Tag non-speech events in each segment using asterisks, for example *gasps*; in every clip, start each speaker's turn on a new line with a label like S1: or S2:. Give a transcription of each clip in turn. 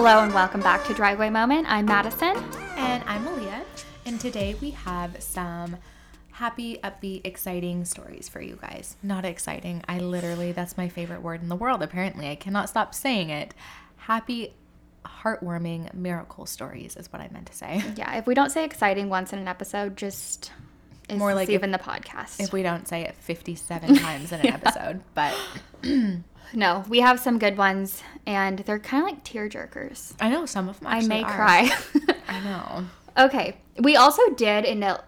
S1: Hello and welcome back to Driveway Moment. I'm Madison.
S2: And I'm Malia. And today we have some happy, upbeat, exciting stories for you guys. Not exciting. I literally, that's my favorite word in the world, apparently. I cannot stop saying it. Happy, heartwarming miracle stories is what I meant to say. *laughs*
S1: Yeah, if we don't say exciting once in an episode, just is
S2: More like
S1: even the podcast.
S2: If we don't say it 57 times in an *laughs* episode, but *clears throat*
S1: no, we have some good ones, and they're kind of like tear jerkers.
S2: I know some of them
S1: I may
S2: are.
S1: cry. *laughs*
S2: I know.
S1: okay, we also did in the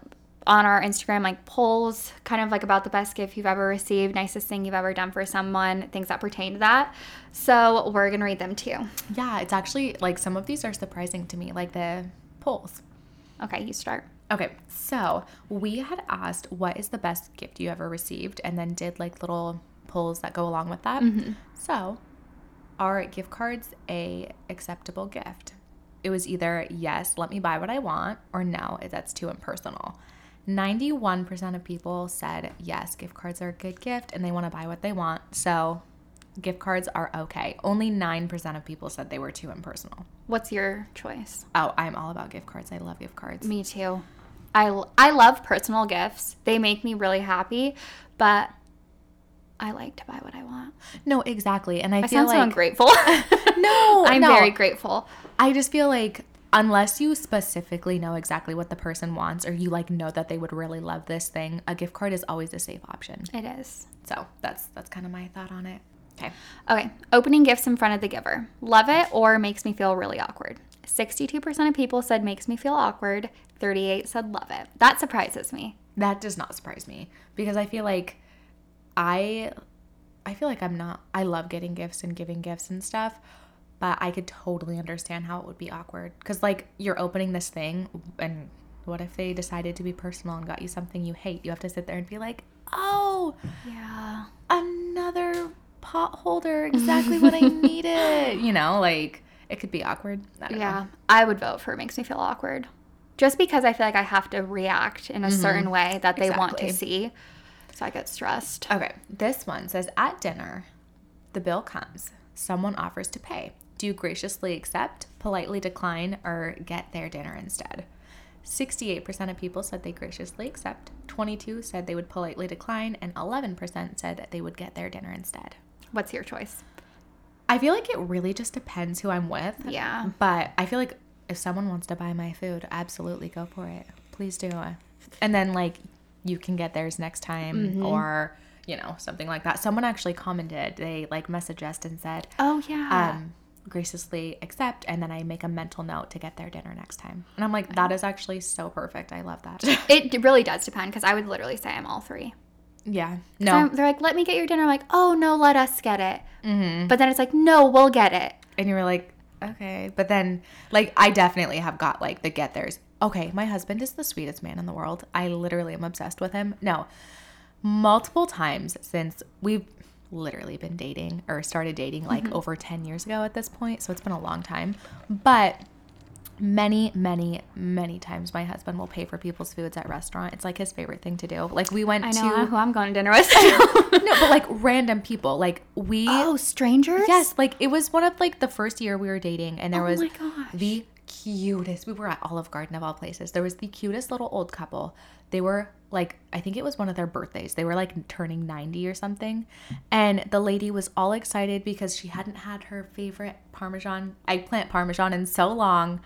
S1: on our Instagram like polls, kind of like about the best gift you've ever received, nicest thing you've ever done for someone, things that pertain to that. So we're gonna read them too.
S2: Yeah, it's actually like some of these are surprising to me, like the polls.
S1: Okay, you start.
S2: Okay, so we had asked what is the best gift you ever received, and then did like little polls that go along with that. Mm-hmm. So, are gift cards a acceptable gift? It was either yes, let me buy what I want, or no, that's too impersonal. 91% of people said yes, gift cards are a good gift and they want to buy what they want. So, gift cards are okay. Only 9% of people said they were too impersonal.
S1: What's your choice?
S2: Oh, I'm all about gift cards. I love gift cards.
S1: Me too. I, I love personal gifts. They make me really happy, but I like to buy what I want.
S2: No, exactly. And I,
S1: I
S2: feel
S1: sound
S2: like
S1: so ungrateful. *laughs*
S2: no, *laughs*
S1: I'm
S2: no.
S1: very grateful.
S2: I just feel like unless you specifically know exactly what the person wants or you like know that they would really love this thing, a gift card is always a safe option.
S1: It is.
S2: So that's that's kind of my thought on it. Okay.
S1: Okay, opening gifts in front of the giver. Love it or makes me feel really awkward. 62% of people said makes me feel awkward. 38 said love it. That surprises me.
S2: That does not surprise me because I feel like I I feel like I'm not I love getting gifts and giving gifts and stuff, but I could totally understand how it would be awkward cuz like you're opening this thing and what if they decided to be personal and got you something you hate? You have to sit there and be like, "Oh,
S1: Yeah.
S2: another pot holder exactly what I *laughs* needed. You know, like it could be awkward. I
S1: Yeah.
S2: know.
S1: I would vote for it makes me feel awkward. Just because I feel like I have to react in a mm-hmm. certain way that they want to see. So I get stressed.
S2: Okay, this one says at dinner, the bill comes. Someone offers to pay. Do you graciously accept, politely decline, or get their dinner instead? 68% of people said they graciously accept, 22 said they would politely decline, and 11% said that they would get their dinner instead.
S1: What's your choice?
S2: I feel like it really just depends who I'm with.
S1: Yeah.
S2: But I feel like if someone wants to buy my food, absolutely go for it. Please do. And then like you can get theirs next time or you know, something like that. Someone actually commented, they like messaged us and said,
S1: Oh, yeah.
S2: um, graciously accept and then I make a mental note to get their dinner next time. And I'm like, that is actually so perfect. I love that. *laughs*
S1: it really does depend because I would literally say I'm all three.
S2: yeah. No.
S1: I'm- they're like, let me get your dinner. I'm like, oh, no, let us get it. But then it's like, no, we'll get it.
S2: and you were like, okay. But then, like, I definitely have got like the get theirs. Okay, my husband is the sweetest man in the world. I literally am obsessed with him. No, multiple times since we've literally been dating or started dating like mm-hmm. over 10 years ago at this point. So it's been a long time. But many, many, many times my husband will pay for people's foods at restaurant. It's like his favorite thing to do. Like, we went
S1: I know
S2: to, *laughs*
S1: who I'm going to dinner with. *laughs* *laughs*
S2: no, but like random people. Like, we.
S1: oh, strangers?
S2: Yes, like it was one of like the first year we were dating, and there
S1: Oh
S2: was
S1: my gosh.
S2: the cutest. We were at Olive Garden of all places. There was the cutest little old couple. They were like, I think it was one of their birthdays. They were like turning 90 or something. And the lady was all excited because she hadn't had her favorite Parmesan, eggplant Parmesan in so long.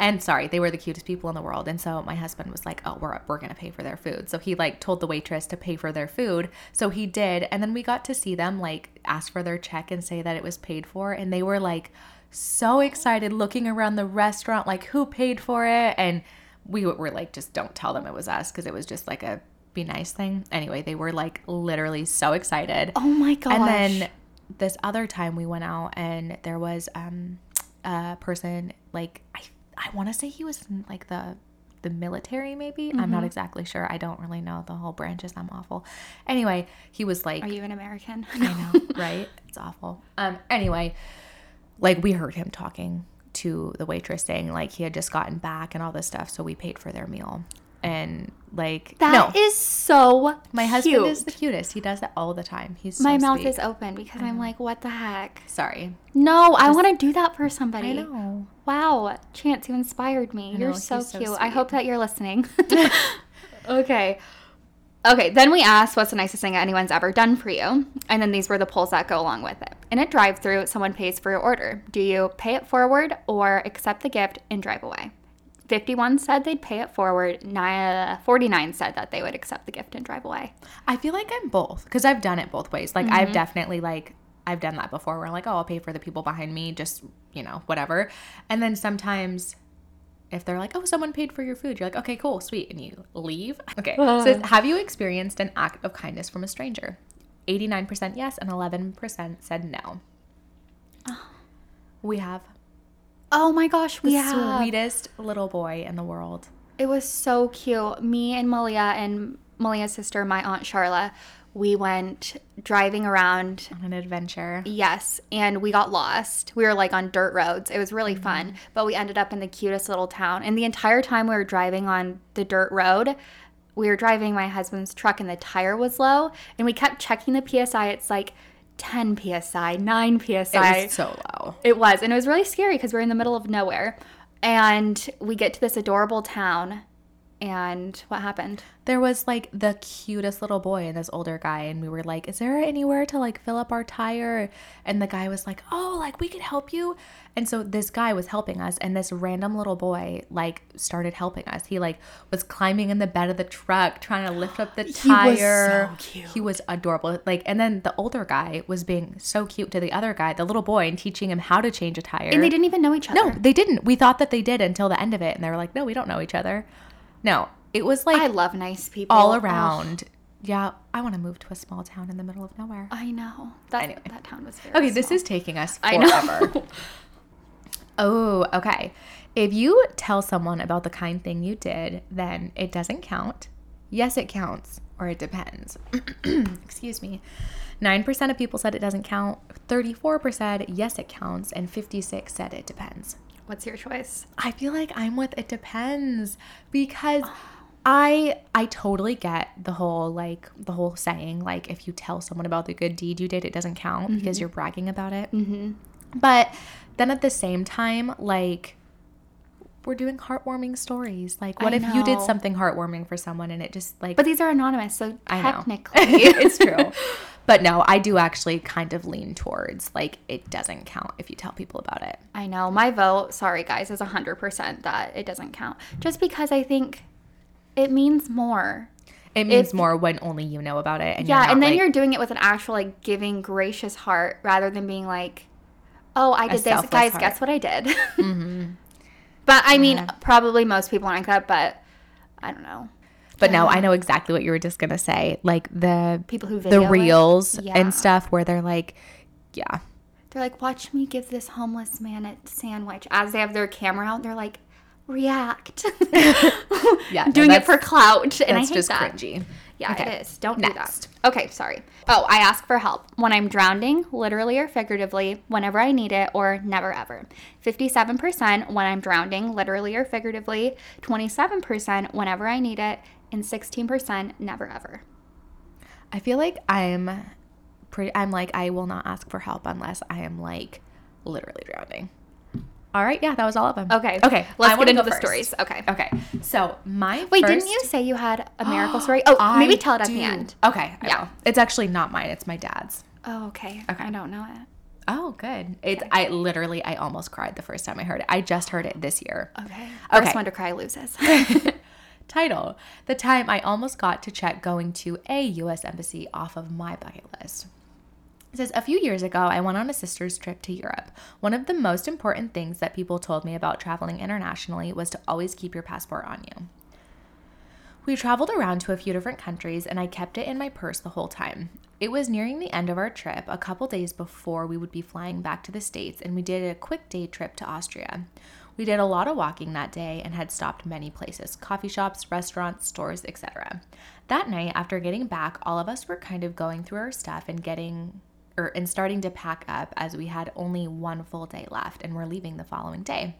S2: And sorry, they were the cutest people in the world. And so my husband was like, "Oh, we're we're gonna pay for their food." So he like told the waitress to pay for their food. So he did, and then we got to see them like ask for their check and say that it was paid for, and they were like so excited, looking around the restaurant, like who paid for it, and we were like, just don't tell them it was us because it was just like a be nice thing. Anyway, they were like literally so excited.
S1: Oh my gosh.
S2: And then this other time we went out and there was um a person like I I want to say he was in, like the the military maybe. I'm
S1: Mm-hmm.
S2: not exactly sure. I don't really know the whole branches. I'm awful. Anyway, he was like
S1: Are you an American?
S2: I know, *laughs* right? It's awful. Um anyway, like we heard him talking to the waitress saying like he had just gotten back and all this stuff, so we paid for their meal. and like
S1: That
S2: no.
S1: is so
S2: my husband is the cutest. He does it all the time. He's so
S1: My mouth
S2: sweet.
S1: is open because I'm like, what the heck?
S2: sorry.
S1: No, I want to do that for somebody.
S2: I know.
S1: Wow, Chance, you inspired me.
S2: I
S1: You're so cute. I hope that you're listening. *laughs* *laughs* okay. Okay, then we asked what's the nicest thing anyone's ever done for you? And then these were the polls that go along with it. In a drive through, someone pays for your order. Do you pay it forward or accept the gift and drive away? 51 said they'd pay it forward. Ni- 49 said that they would accept the gift and drive away.
S2: I feel like I'm both because I've done it both ways. Like I've mm-hmm. definitely like I've done that before where I'm like, oh, I'll pay for the people behind me, just you know, whatever. And then sometimes if they're like, oh, someone paid for your food, you're like, okay, cool, sweet, and you leave. *laughs* Okay. Uh. So have you experienced an act of kindness from a stranger? 89% yes, and 11% said no. Oh. We have
S1: Oh my gosh, we
S2: the
S1: have.
S2: sweetest little boy in the world.
S1: It was so cute. Me and Malia and Malia's sister, my aunt Charla, we went driving around.
S2: On an adventure.
S1: Yes, and we got lost. We were like on dirt roads. It was really mm-hmm. fun, but we ended up in the cutest little town. And the entire time we were driving on the dirt road, we were driving my husband's truck and the tire was low, and we kept checking the PSI. It's like 10 PSI, 9 PSI.
S2: It was so low.
S1: It was. And it was really scary because we're in the middle of nowhere. And we get to this adorable town. And what happened?
S2: there was like the cutest little boy and this older guy and we were like is there anywhere to like fill up our tire and the guy was like oh like we could help you and so this guy was helping us and this random little boy like started helping us he like was climbing in the bed of the truck trying to lift up the tire. *gasps*
S1: He was so cute.
S2: he was adorable like and then the older guy was being so cute to the other guy the little boy and teaching him how to change a tire
S1: And they didn't even know each other.
S2: no they didn't we thought that they did until the end of it and they were like no we don't know each other no it was like
S1: I love nice people.
S2: all
S1: Ugh,
S2: around. Yeah, I want to move to a small town in the middle of nowhere.
S1: I know. That,
S2: Anyway.
S1: that town was very
S2: Okay, this is taking us forever. *laughs* oh, okay. If you tell someone about the kind thing you did, then it doesn't count. Yes, it counts, or it depends. *clears throat* Excuse me. 9% of people said it doesn't count, 34% said yes, it counts, and 56 said it depends.
S1: What's your choice?
S2: I feel like I'm with it depends because I I totally get the whole like the whole saying like if you tell someone about the good deed you did it doesn't count because you're bragging about it. Mm-hmm. But then at the same time like we're doing heartwarming stories. Like what
S1: I
S2: if you did something heartwarming for someone and it just like
S1: But these are anonymous, so
S2: I know.
S1: technically. *laughs*
S2: it's true. *laughs* But no, I do actually kind of lean towards like it doesn't count if you tell people about it.
S1: I know. My vote, sorry guys, is 100% that it doesn't count. Just because I think it means more.
S2: It means
S1: If-
S2: more when only you know about it. And
S1: Yeah,
S2: not,
S1: and then
S2: like,
S1: you're doing it with an actual like giving gracious heart rather than being like, "Oh, I did this, guys.
S2: heart.
S1: Guess what I did." Mm-hmm. *laughs* But I mean,
S2: Yeah.
S1: probably most people aren't like that. But I don't know.
S2: But no, I know exactly what you were just gonna say. Like the
S1: People who
S2: the reels
S1: Yeah.
S2: and stuff where they're like, yeah,
S1: They're like, "Watch me give this homeless man a sandwich." As they have their camera out, they're like, "React." *laughs*
S2: yeah, *laughs* no,
S1: doing it for clout, and I hate
S2: just
S1: that.
S2: cringy.
S1: Yeah,
S2: Okay.
S1: it is. Don't
S2: Next.
S1: do that. Okay, sorry. Oh, I ask for help when I'm drowning, literally or figuratively, whenever I need it, or never ever. 57% when I'm drowning, literally or figuratively, 27% whenever I need it, and 16% never ever.
S2: I feel like I'm pretty. I'm like I will not ask for help unless I am like literally drowning. All right, yeah, that was all of them.
S1: Okay.
S2: okay.
S1: Let's
S2: I
S1: get into the
S2: first.
S1: stories. Okay.
S2: Okay, so my
S1: Wait,
S2: first,
S1: didn't you say you had a miracle *gasps* story? Oh, maybe
S2: I
S1: tell it at
S2: do.
S1: the end.
S2: Okay, I
S1: Yeah.
S2: will. It's actually not mine. It's my dad's.
S1: Oh, okay.
S2: Okay.
S1: I don't know it.
S2: Oh, good. It's I literally I almost cried the first time I heard it. I just heard it this year.
S1: Okay. First
S2: Okay.
S1: one to cry loses. *laughs* *laughs*
S2: Title: The time I almost got to check going to a U.S. embassy off of my bucket list. It says a few years ago, I went on a sister's trip to Europe. One of the most important things that people told me about traveling internationally was to always keep your passport on you. We traveled around to a few different countries and I kept it in my purse the whole time. It was nearing the end of our trip, a couple days before we would be flying back to the States, and we did a quick day trip to Austria. We did a lot of walking that day and had stopped many places coffee shops, restaurants, stores, etc. That night, after getting back, all of us were kind of going through our stuff and getting or and starting to pack up as we had only one full day left and we're leaving the following day.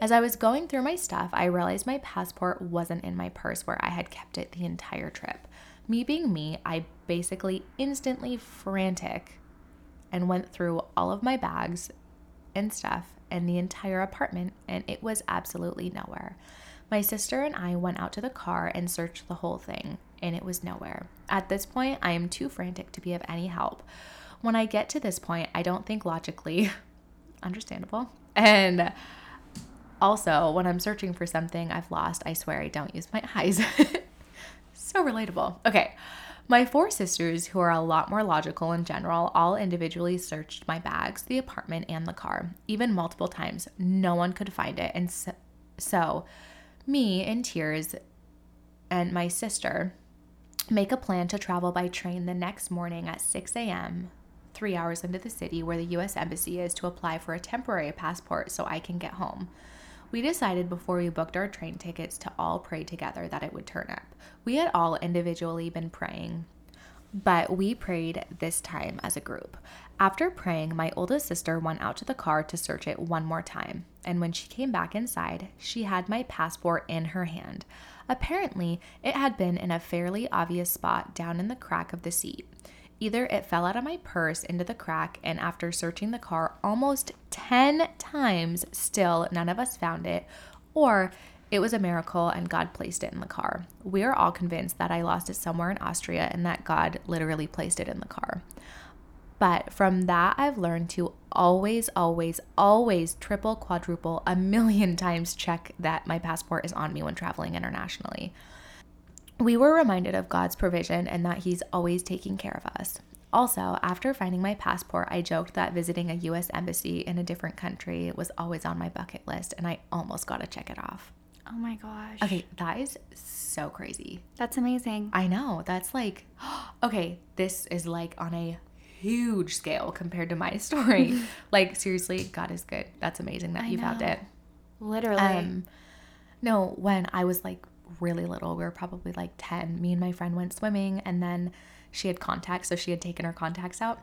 S2: As I was going through my stuff, I realized my passport wasn't in my purse where I had kept it the entire trip. Me being me, I basically instantly frantic and went through all of my bags and stuff and the entire apartment, and it was absolutely nowhere. My sister and I went out to the car and searched the whole thing, and it was nowhere. At this point, I am too frantic to be of any help. When I get to this point, I don't think logically. *laughs* Understandable. And also, when I'm searching for something I've lost, I swear I don't use my *laughs* eyes. So relatable. Okay. My four sisters, who are a lot more logical in general, all individually searched my bags, the apartment, and the car, even multiple times. No one could find it. And so, so me in tears and my sister make a plan to travel by train the next morning at 6 a.m three hours into the city where the US Embassy is to apply for a temporary passport so I can get home. We decided before we booked our train tickets to all pray together that it would turn up. We had all individually been praying, but we prayed this time as a group. After praying, my oldest sister went out to the car to search it one more time, and when she came back inside, she had my passport in her hand. Apparently, it had been in a fairly obvious spot down in the crack of the seat. Either it fell out of my purse into the crack, and after searching the car almost 10 times, still none of us found it, or it was a miracle and God placed it in the car. We are all convinced that I lost it somewhere in Austria and that God literally placed it in the car. But from that, I've learned to always, always, always triple, quadruple, a million *laughs* times check that my passport is on me when traveling internationally we were reminded of God's provision and that He's always taking care of us. Also, after finding my passport, I joked that visiting a US embassy in a different country was always on my bucket list, and I almost got to check it off.
S1: Oh my gosh.
S2: Okay, that is so crazy.
S1: That's amazing.
S2: I know. That's like, *gasps* okay, this is like on a huge scale compared to my *laughs* story. *laughs* like, seriously, God is good. That's amazing that I you know. found it.
S1: Literally. Um,
S2: no, when I was like really little. We were probably like 10. Me and my friend went swimming and then she had contacts. So she had taken her contacts out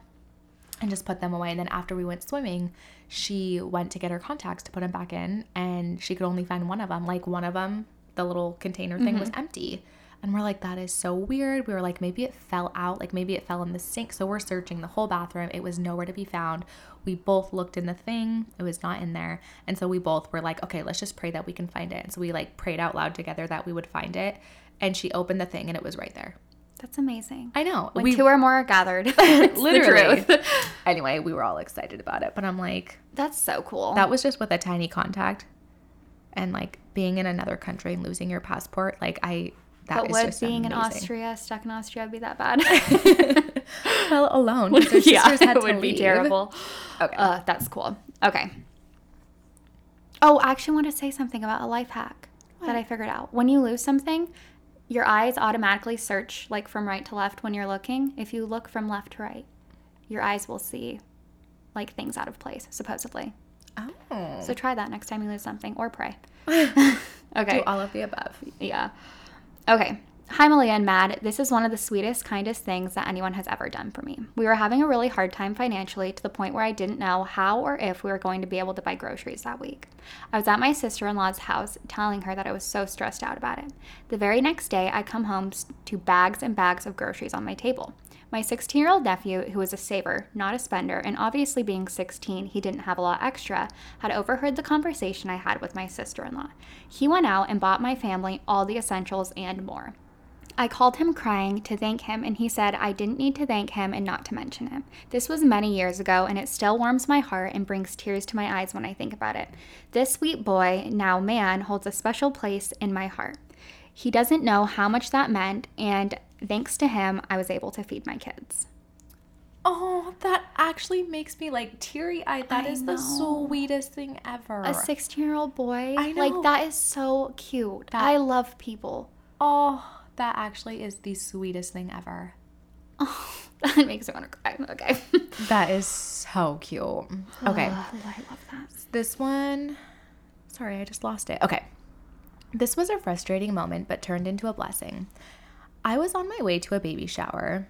S2: and just put them away. And then after we went swimming, she went to get her contacts to put them back in and she could only find one of them. Like one of them, the little container thing mm-hmm. was empty. And we're like, that is so weird. We were like, maybe it fell out, like maybe it fell in the sink. So we're searching the whole bathroom. It was nowhere to be found. We both looked in the thing, it was not in there. And so we both were like, okay, let's just pray that we can find it. And so we like prayed out loud together that we would find it. And she opened the thing and it was right there.
S1: That's amazing.
S2: I know.
S1: When we, two or more are gathered, *laughs* *laughs* literally. *laughs*
S2: anyway, we were all excited about it, but I'm like,
S1: that's so cool.
S2: That was just with a tiny contact, and like being in another country and losing your passport. Like I,
S1: that but would being amazing. in Austria, stuck in Austria, be that bad? *laughs*
S2: well, alone. *laughs*
S1: yeah, *laughs* it would be terrible. Okay, uh, that's cool. Okay. Oh, I actually want to say something about a life hack what? that I figured out. When you lose something, your eyes automatically search like from right to left when you're looking. If you look from left to right, your eyes will see like things out of place, supposedly.
S2: Oh.
S1: So try that next time you lose something or pray.
S2: okay. Do all of the above.
S1: Yeah. Okay. Hi, Malia and Mad. This is one of the sweetest, kindest things that anyone has ever done for me. We were having a really hard time financially to the point where I didn't know how or if we were going to be able to buy groceries that week. I was at my sister in law's house telling her that I was so stressed out about it. The very next day, I come home to bags and bags of groceries on my table. My 16 year old nephew, who was a saver, not a spender, and obviously being 16, he didn't have a lot extra, had overheard the conversation I had with my sister in law. He went out and bought my family all the essentials and more. I called him crying to thank him, and he said I didn't need to thank him and not to mention him. This was many years ago, and it still warms my heart and brings tears to my eyes when I think about it. This sweet boy, now man, holds a special place in my heart. He doesn't know how much that meant, and thanks to him, I was able to feed my kids.
S2: Oh, that actually makes me like teary eyed. That I is know. the sweetest thing ever.
S1: A 16 year old boy. I know. Like, that is so cute. That, I love people.
S2: Oh, that actually is the sweetest thing ever.
S1: Oh, *laughs* that makes me want to cry. Okay. *laughs*
S2: that is so cute. Okay. I love that. This one, sorry, I just lost it. Okay. This was a frustrating moment, but turned into a blessing. I was on my way to a baby shower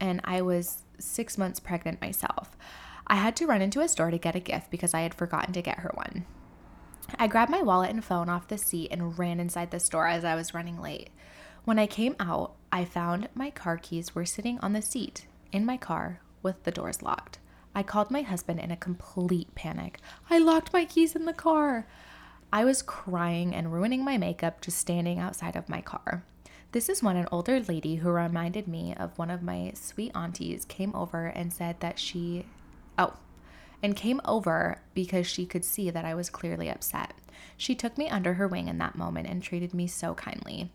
S2: and I was six months pregnant myself. I had to run into a store to get a gift because I had forgotten to get her one. I grabbed my wallet and phone off the seat and ran inside the store as I was running late. When I came out, I found my car keys were sitting on the seat in my car with the doors locked. I called my husband in a complete panic. I locked my keys in the car. I was crying and ruining my makeup just standing outside of my car. This is when an older lady who reminded me of one of my sweet aunties came over and said that she, oh, and came over because she could see that I was clearly upset. She took me under her wing in that moment and treated me so kindly.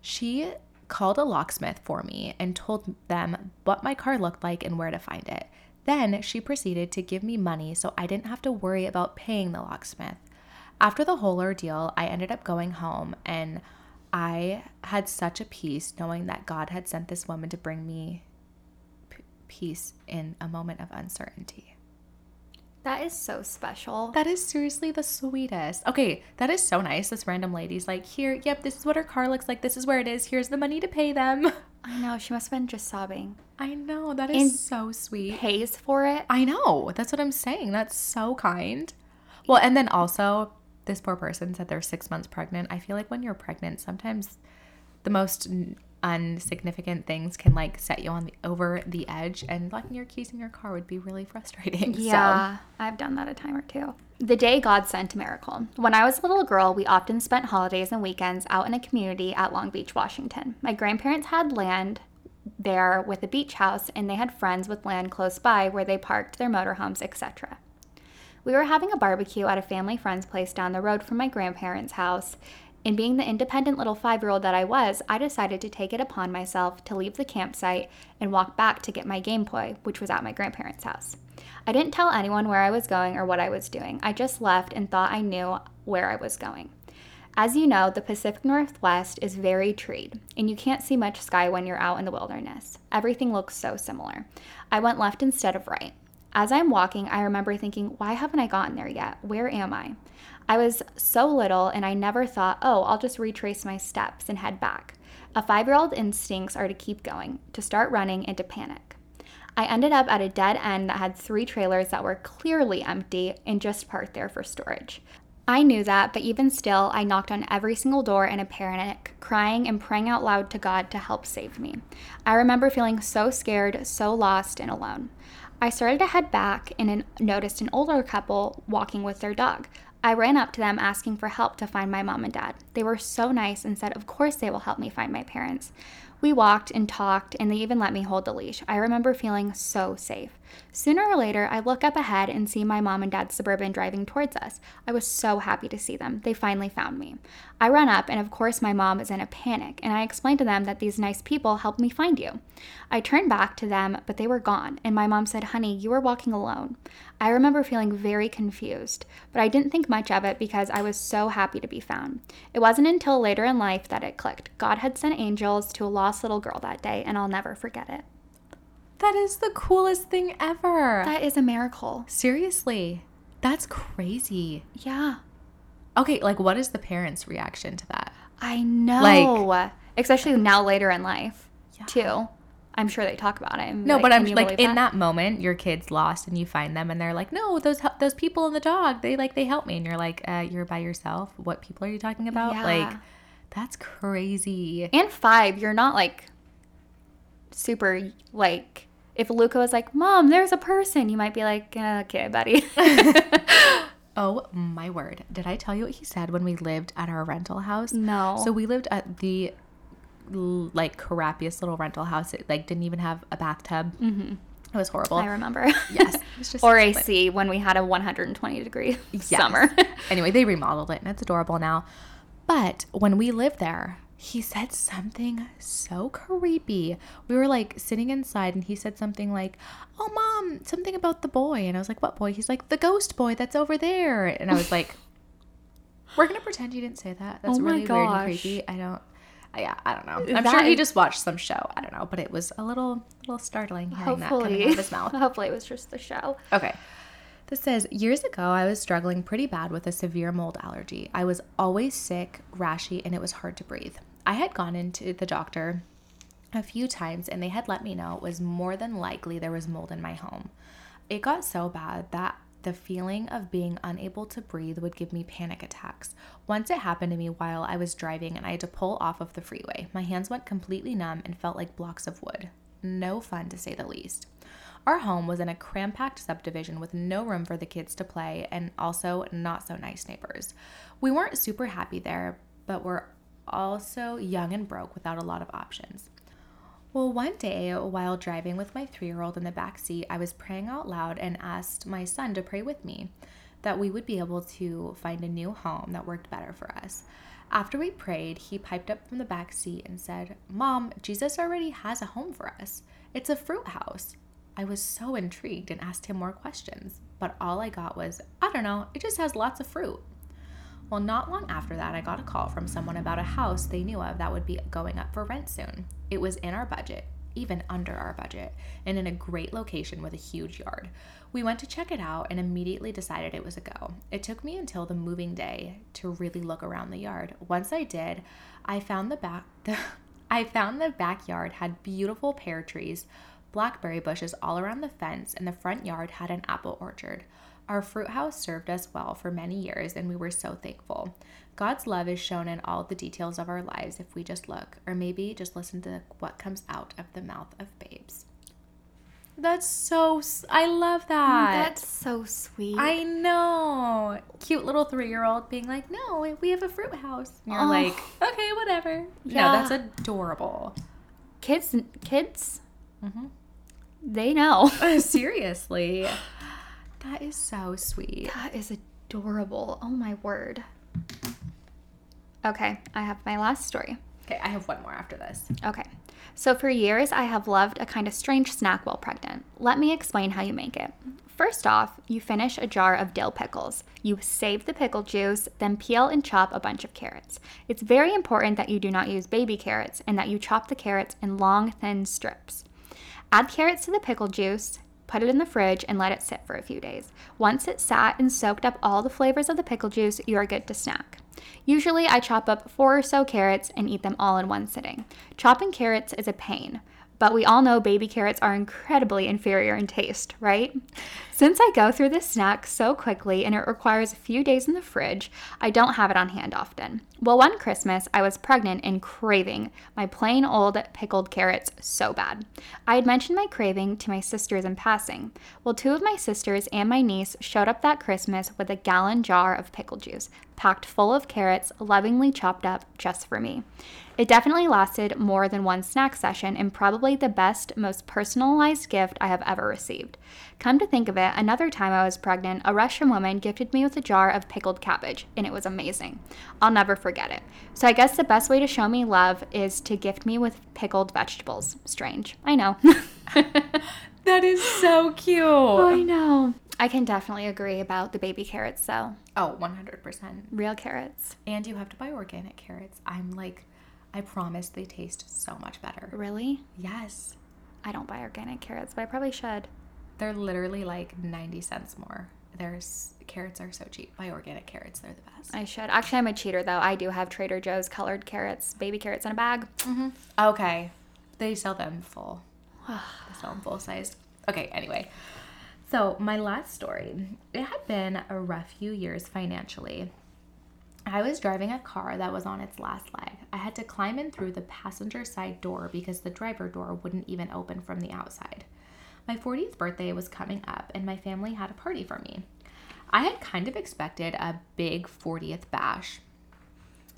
S2: She called a locksmith for me and told them what my car looked like and where to find it. Then she proceeded to give me money so I didn't have to worry about paying the locksmith. After the whole ordeal, I ended up going home and I had such a peace knowing that God had sent this woman to bring me p- peace in a moment of uncertainty.
S1: That is so special.
S2: That is seriously the sweetest. Okay, that is so nice. This random lady's like, here, yep, this is what her car looks like. This is where it is. Here's the money to pay them. *laughs*
S1: I know. She must have been just sobbing.
S2: I know. That is
S1: And
S2: so sweet.
S1: Pays for it.
S2: I know. That's what I'm saying. That's so kind. Well, and then also, this poor person said they're six months pregnant. I feel like when you're pregnant, sometimes the most unsignificant things can like set you on the over the edge, and locking your keys in your car would be really *laughs* frustrating. So,
S1: Yeah, I've done that a time or two. The day God sent a miracle. When I was a little girl, we often spent holidays and weekends out in a community at Long Beach, Washington. My grandparents had land there with a beach house, and they had friends with land close by where they parked their motorhomes, etc. We were having a barbecue at a family friend's place down the road from my grandparents' house, and being the independent little five year old that I was, I decided to take it upon myself to leave the campsite and walk back to get my Game Boy, which was at my grandparents' house. I didn't tell anyone where I was going or what I was doing. I just left and thought I knew where I was going. As you know, the Pacific Northwest is very treed, and you can't see much sky when you're out in the wilderness. Everything looks so similar. I went left instead of right. As I'm walking, I remember thinking, why haven't I gotten there yet? Where am I? I was so little, and I never thought, oh, I'll just retrace my steps and head back. A five year old instincts are to keep going, to start running, and to panic. I ended up at a dead end that had three trailers that were clearly empty and just parked there for storage. I knew that, but even still, I knocked on every single door in a panic, crying and praying out loud to God to help save me. I remember feeling so scared, so lost, and alone. I started to head back and an- noticed an older couple walking with their dog. I ran up to them asking for help to find my mom and dad. They were so nice and said, Of course, they will help me find my parents. We walked and talked, and they even let me hold the leash. I remember feeling so safe. Sooner or later, I look up ahead and see my mom and dad's suburban driving towards us. I was so happy to see them. They finally found me. I run up, and of course, my mom is in a panic, and I explain to them that these nice people helped me find you. I turned back to them, but they were gone, and my mom said, Honey, you were walking alone. I remember feeling very confused, but I didn't think much of it because I was so happy to be found. It wasn't until later in life that it clicked. God had sent angels to a lost little girl that day, and I'll never forget it.
S2: That is the coolest thing ever.
S1: That is a miracle.
S2: Seriously, that's crazy.
S1: Yeah.
S2: Okay, like, what is the parents' reaction to that?
S1: I know.
S2: Like-
S1: especially now later in life,
S2: Yeah.
S1: too. I'm sure they talk about it.
S2: No,
S1: like,
S2: but I'm like in that moment, your kid's lost and you find them and they're like, "No, those those people and the dog, they like they help me." And you're like, uh, "You're by yourself. What people are you talking about?"
S1: Yeah.
S2: Like, that's crazy.
S1: And five, you're not like super like. If Luca was like, "Mom, there's a person," you might be like, "Okay, buddy." *laughs* *laughs*
S2: Oh my word! Did I tell you what he said when we lived at our rental house?
S1: No.
S2: So we lived at the like crappiest little rental house. It like didn't even have a bathtub. Mm-hmm. It was horrible.
S1: I remember. *laughs*
S2: Yes, it was just
S1: or. AC when we had a 120 degree
S2: Yes.
S1: summer.
S2: anyway, they remodeled it and it's adorable now. But when we lived there, he said something so creepy. We were like sitting inside and he said something like, Oh, mom, something about the boy. And I was like, What boy? He's like, The ghost boy that's over there. And I was like, *laughs* We're going to pretend you didn't say that. That's
S1: Oh
S2: really weird and creepy. I don't. I- Yeah, I don't know. I'm sure he just watched some show. I don't know, but it was a little, little startling hearing that coming out of his mouth. *laughs*
S1: hopefully it was just the show.
S2: Okay. This says years ago, I was struggling pretty bad with a severe mold allergy. I was always sick, rashy, and it was hard to breathe. I had gone into the doctor a few times and they had let me know it was more than likely there was mold in my home. It got so bad that The feeling of being unable to breathe would give me panic attacks. Once it happened to me while I was driving and I had to pull off of the freeway. My hands went completely numb and felt like blocks of wood. No fun to say the least. Our home was in a cram packed subdivision with no room for the kids to play and also not so nice neighbors. We weren't super happy there, but were also young and broke without a lot of options. Well, one day while driving with my three year old in the back seat, I was praying out loud and asked my son to pray with me that we would be able to find a new home that worked better for us. After we prayed, he piped up from the back seat and said, Mom, Jesus already has a home for us. It's a fruit house. I was so intrigued and asked him more questions, but all I got was, I don't know, it just has lots of fruit. Well, not long after that, I got a call from someone about a house they knew of that would be going up for rent soon. It was in our budget, even under our budget, and in a great location with a huge yard. We went to check it out and immediately decided it was a go. It took me until the moving day to really look around the yard. Once I did, I found the back *laughs* I found the backyard had beautiful pear trees, blackberry bushes all around the fence, and the front yard had an apple orchard. Our fruit house served us well for many years, and we were so thankful. God's love is shown in all the details of our lives if we just look, or maybe just listen to what comes out of the mouth of babes. That's so, I love that.
S1: That's so sweet.
S2: I know. Cute little three year old being like, no, we have a fruit house. And you're
S1: Oh.
S2: like, okay, whatever.
S1: Yeah.
S2: No, that's adorable.
S1: kids, kids,
S2: Mhm.
S1: they know. *laughs* *laughs*
S2: Seriously. That is so sweet.
S1: That is adorable. Oh my word. Okay, I have my last story.
S2: Okay, I have one more after this.
S1: Okay. So for years, I have loved a kind of strange snack while pregnant. Let me explain how you make it. First off, you finish a jar of dill pickles. You save the pickle juice, then peel and chop a bunch of carrots. It's very important that you do not use baby carrots and that you chop the carrots in long, thin strips. Add carrots to the pickle juice, put it in the fridge, and let it sit for a few days. Once it's sat and soaked up all the flavors of the pickle juice, you are good to snack. Usually, I chop up four or so carrots and eat them all in one sitting. Chopping carrots is a pain, but we all know baby carrots are incredibly inferior in taste, right? Since I go through this snack so quickly and it requires a few days in the fridge, I don't have it on hand often. Well, one Christmas, I was pregnant and craving my plain old pickled carrots so bad. I had mentioned my craving to my sisters in passing. Well, two of my sisters and my niece showed up that Christmas with a gallon jar of pickle juice, packed full of carrots, lovingly chopped up just for me. It definitely lasted more than one snack session and probably the best, most personalized gift I have ever received. Come to think of it, another time I was pregnant, a Russian woman gifted me with a jar of pickled cabbage, and it was amazing. I'll never forget it. So I guess the best way to show me love is to gift me with pickled vegetables. Strange. I know. *laughs*
S2: That is so cute.
S1: I know. I can definitely agree about the baby carrots, though.
S2: Oh, 100%.
S1: Real carrots.
S2: And you have to buy organic carrots. I'm like, I promise they taste so much better.
S1: Really?
S2: Yes.
S1: I don't buy organic carrots, but I probably should.
S2: They're literally like 90 cents more. There's carrots are so cheap. Buy organic carrots, they're the best.
S1: I should. Actually, I'm a cheater, though. I do have Trader Joe's colored carrots, baby carrots in a bag. Mm-hmm.
S2: Okay. They sell them full. *sighs* they sell them full sized. Okay, anyway. So, my last story. It had been a rough few years financially. I was driving a car that was on its last leg. I had to climb in through the passenger side door because the driver door wouldn't even open from the outside. My 40th birthday was coming up, and my family had a party for me. I had kind of expected a big 40th bash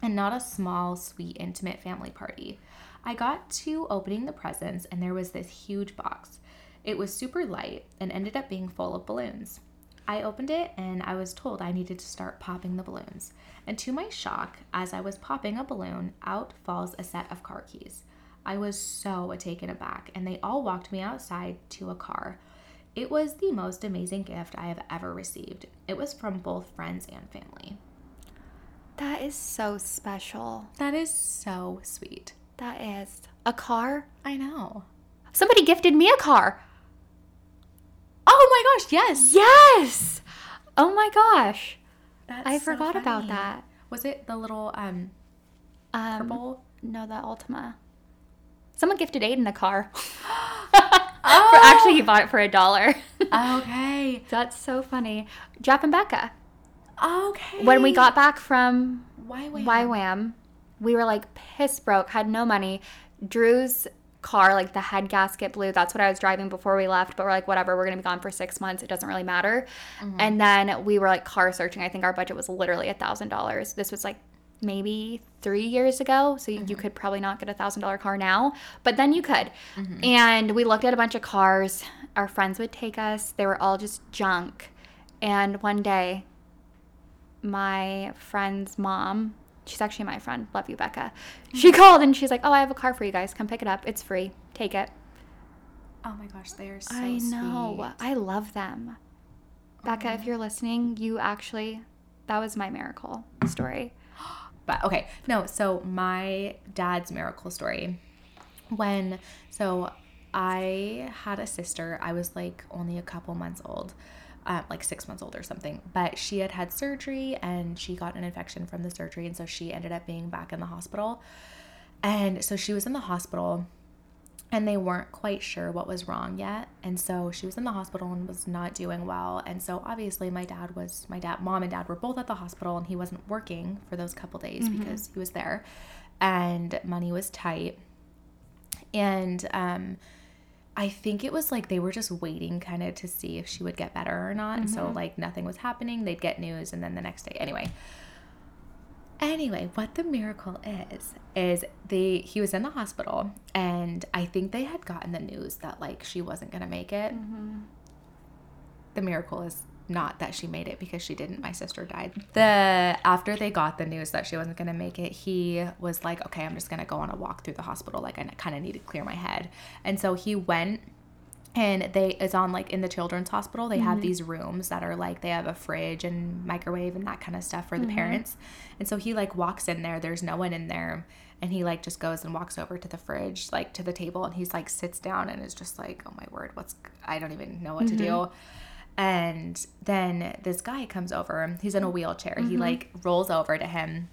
S2: and not a small, sweet, intimate family party. I got to opening the presents, and there was this huge box. It was super light and ended up being full of balloons. I opened it and I was told I needed to start popping the balloons. And to my shock, as I was popping a balloon, out falls a set of car keys. I was so taken aback, and they all walked me outside to a car. It was the most amazing gift I have ever received. It was from both friends and family.
S1: That is so special.
S2: That is so sweet.
S1: That is. A car?
S2: I know.
S1: Somebody gifted me a car.
S2: Oh my gosh, yes.
S1: Yes! Oh my gosh.
S2: That's
S1: I
S2: so
S1: forgot about that.
S2: Was it the little um
S1: Um,
S2: purple?
S1: No, the Altima. Someone gifted Aiden a car. *laughs*
S2: Oh.
S1: For, actually, he bought it for a dollar.
S2: Okay. *laughs*
S1: That's so funny. Jeff and Becca.
S2: Okay.
S1: When we got back from
S2: why wait?
S1: YWAM, we were like piss broke, had no money. Drew's car, like the head gasket blew. That's what I was driving before we left. But we're like, whatever, we're gonna be gone for six months. It doesn't really matter. Mm-hmm. And then we were like car searching. I think our budget was literally a thousand dollars. This was like maybe three years ago. So you, you could probably not get a thousand dollar car now, but then you could. Mm-hmm. And we looked at a bunch of cars. Our friends would take us. They were all just junk. And one day, my friend's mom, she's actually my friend, love you, Becca. She mm. called and she's like, Oh, I have a car for you guys. Come pick it up. It's free. Take it.
S2: Oh my gosh, they are so
S1: I know.
S2: sweet.
S1: I love them. Becca, if you're listening, you actually, that was my miracle story. *gasps*
S2: But okay, no, so my dad's miracle story. When so I had a sister, I was like only a couple months old. Um, like six months old or something, but she had had surgery and she got an infection from the surgery, and so she ended up being back in the hospital. And so she was in the hospital, and they weren't quite sure what was wrong yet. And so she was in the hospital and was not doing well. And so obviously my dad was my dad, mom and dad were both at the hospital and he wasn't working for those couple days because he was there and money was tight. And um I think it was like they were just waiting kind of to see if she would get better or not. And so mm-hmm. like nothing was happening. They'd get news and then the next day. Anyway, Anyway, what the miracle is is they he was in the hospital and I think they had gotten the news that like she wasn't going to make it. Mm-hmm. The miracle is not that she made it because she didn't. My sister died. The after they got the news that she wasn't going to make it, he was like, "Okay, I'm just going to go on a walk through the hospital. Like I kind of need to clear my head." And so he went and they it's on like in the children's hospital. They have mm-hmm. these rooms that are like they have a fridge and microwave and that kind of stuff for the mm-hmm. parents. And so he like walks in there. There's no one in there. And he like just goes and walks over to the fridge like to the table. And he's like sits down and is just like oh my word what's i don't even know what to mm-hmm. do and then this guy comes over. He's in a wheelchair. He like rolls over to him.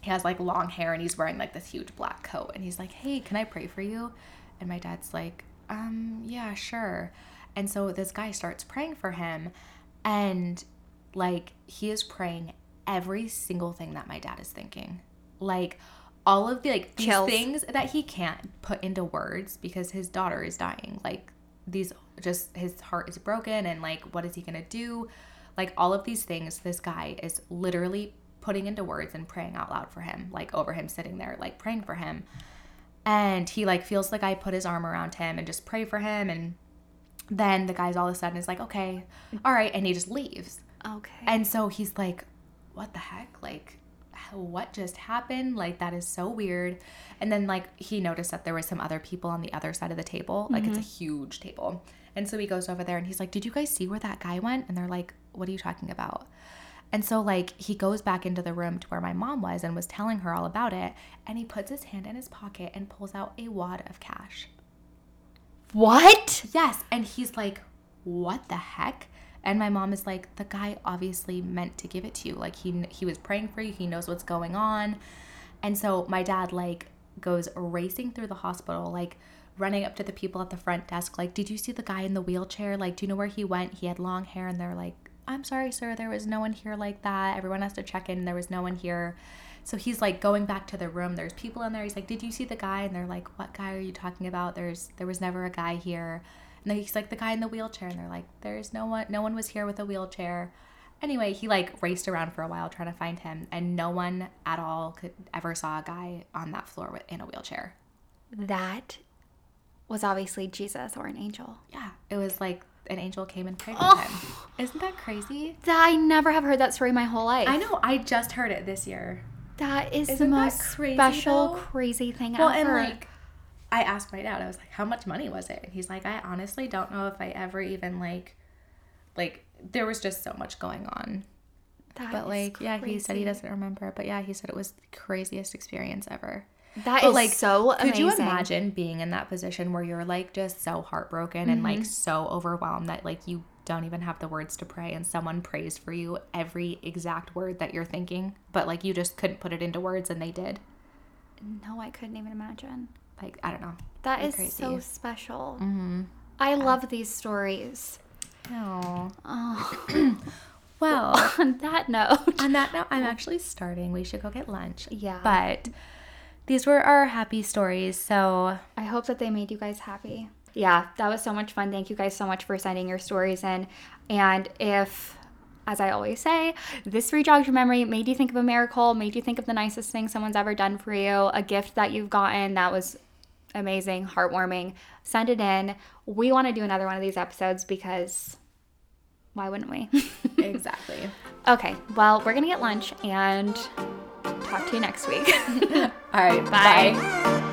S2: He has like long hair and he's wearing like this huge black coat. And he's like hey can i pray for you? And my dad's like um yeah sure. And so this guy starts praying for him. And like he is praying every single thing that my dad is thinking. Like all of the like these
S1: Chills.
S2: things that he can't put into words because his daughter is dying. Like these just his heart is broken and like what is he gonna do? Like all of these things this guy is literally putting into words and praying out loud for him like over him sitting there like praying for him. And he like feels the guy put his arm around him and just pray for him. And then the guy's all of a sudden is like okay all right and he just leaves.
S1: Okay.
S2: and so he's like what the heck? Like what just happened? Like that is so weird. And then like he noticed that there was some other people on the other side of the table. Like it's a mm-hmm. huge table and so he goes over there and he's like did you guys see where that guy went and they're like what are you talking about and so like he goes back into the room to where my mom was and was telling her all about it and he puts his hand in his pocket and pulls out a wad of cash
S1: what?
S2: Yes. And he's like, what the heck? And my mom is like, the guy obviously meant to give it to you. Like he he was praying for you. He knows what's going on. And so my dad like goes racing through the hospital, like running up to the people at the front desk, like, did you see the guy in the wheelchair? Like, do you know where he went? He had long hair, and they're like, I'm sorry, sir, there was no one here like that. Everyone has to check in. There was no one here. So he's like going back to the room. There's people in there. He's like, "Did you see the guy?" And they're like, "What guy are you talking about?" There's there was never a guy here. And then he's like, "The guy in the wheelchair." And they're like, "There's no one. No one was here with a wheelchair." Anyway, he like raced around for a while trying to find him, and no one at all could ever saw a guy on that floor in a wheelchair.
S1: That was obviously Jesus or an angel.
S2: Yeah, it was like an angel came and prayed
S1: Oh.
S2: with him. Oh. Isn't that crazy?
S1: I never have heard that story my whole life.
S2: I know. I just heard it this year.
S1: That is the
S2: Isn't that
S1: most
S2: crazy,
S1: special,
S2: though?
S1: crazy thing
S2: Well,
S1: ever.
S2: and like, I asked my dad. I was like, "How much money was it?" And he's like, "I honestly don't know if I ever even like, like there was just so much going on."
S1: That
S2: But like, yeah, he said he doesn't remember. But yeah, he said it was the craziest experience ever.
S1: That
S2: But
S1: is
S2: like,
S1: so amazing.
S2: could you imagine being in that position where you're like just so heartbroken and
S1: Mm-hmm.
S2: like so overwhelmed that like you don't even have the words to pray and someone prays for you every exact word that you're thinking, but like you just couldn't put it into words and they did.
S1: No, I couldn't even imagine.
S2: Like, I don't know.
S1: That is so special.
S2: Mm-hmm.
S1: I love these stories.
S2: Oh.
S1: Oh. *clears throat*
S2: Well, *laughs*
S1: On that note,
S2: on that note, I'm actually starving. We should go get lunch.
S1: Yeah.
S2: But these were our happy stories. So
S1: I hope that they made you guys happy. Yeah, that was so much fun. Thank you guys so much for sending your stories in. And if, as I always say, this rejogged your memory, made you think of a miracle, made you think of the nicest thing someone's ever done for you, a gift that you've gotten that was amazing, heartwarming, send it in. We want to do another one of these episodes because why wouldn't we? *laughs*
S2: exactly.
S1: okay, well, we're going to get lunch and talk to you next week. *laughs*
S2: All right. *laughs*
S1: Bye.
S2: bye.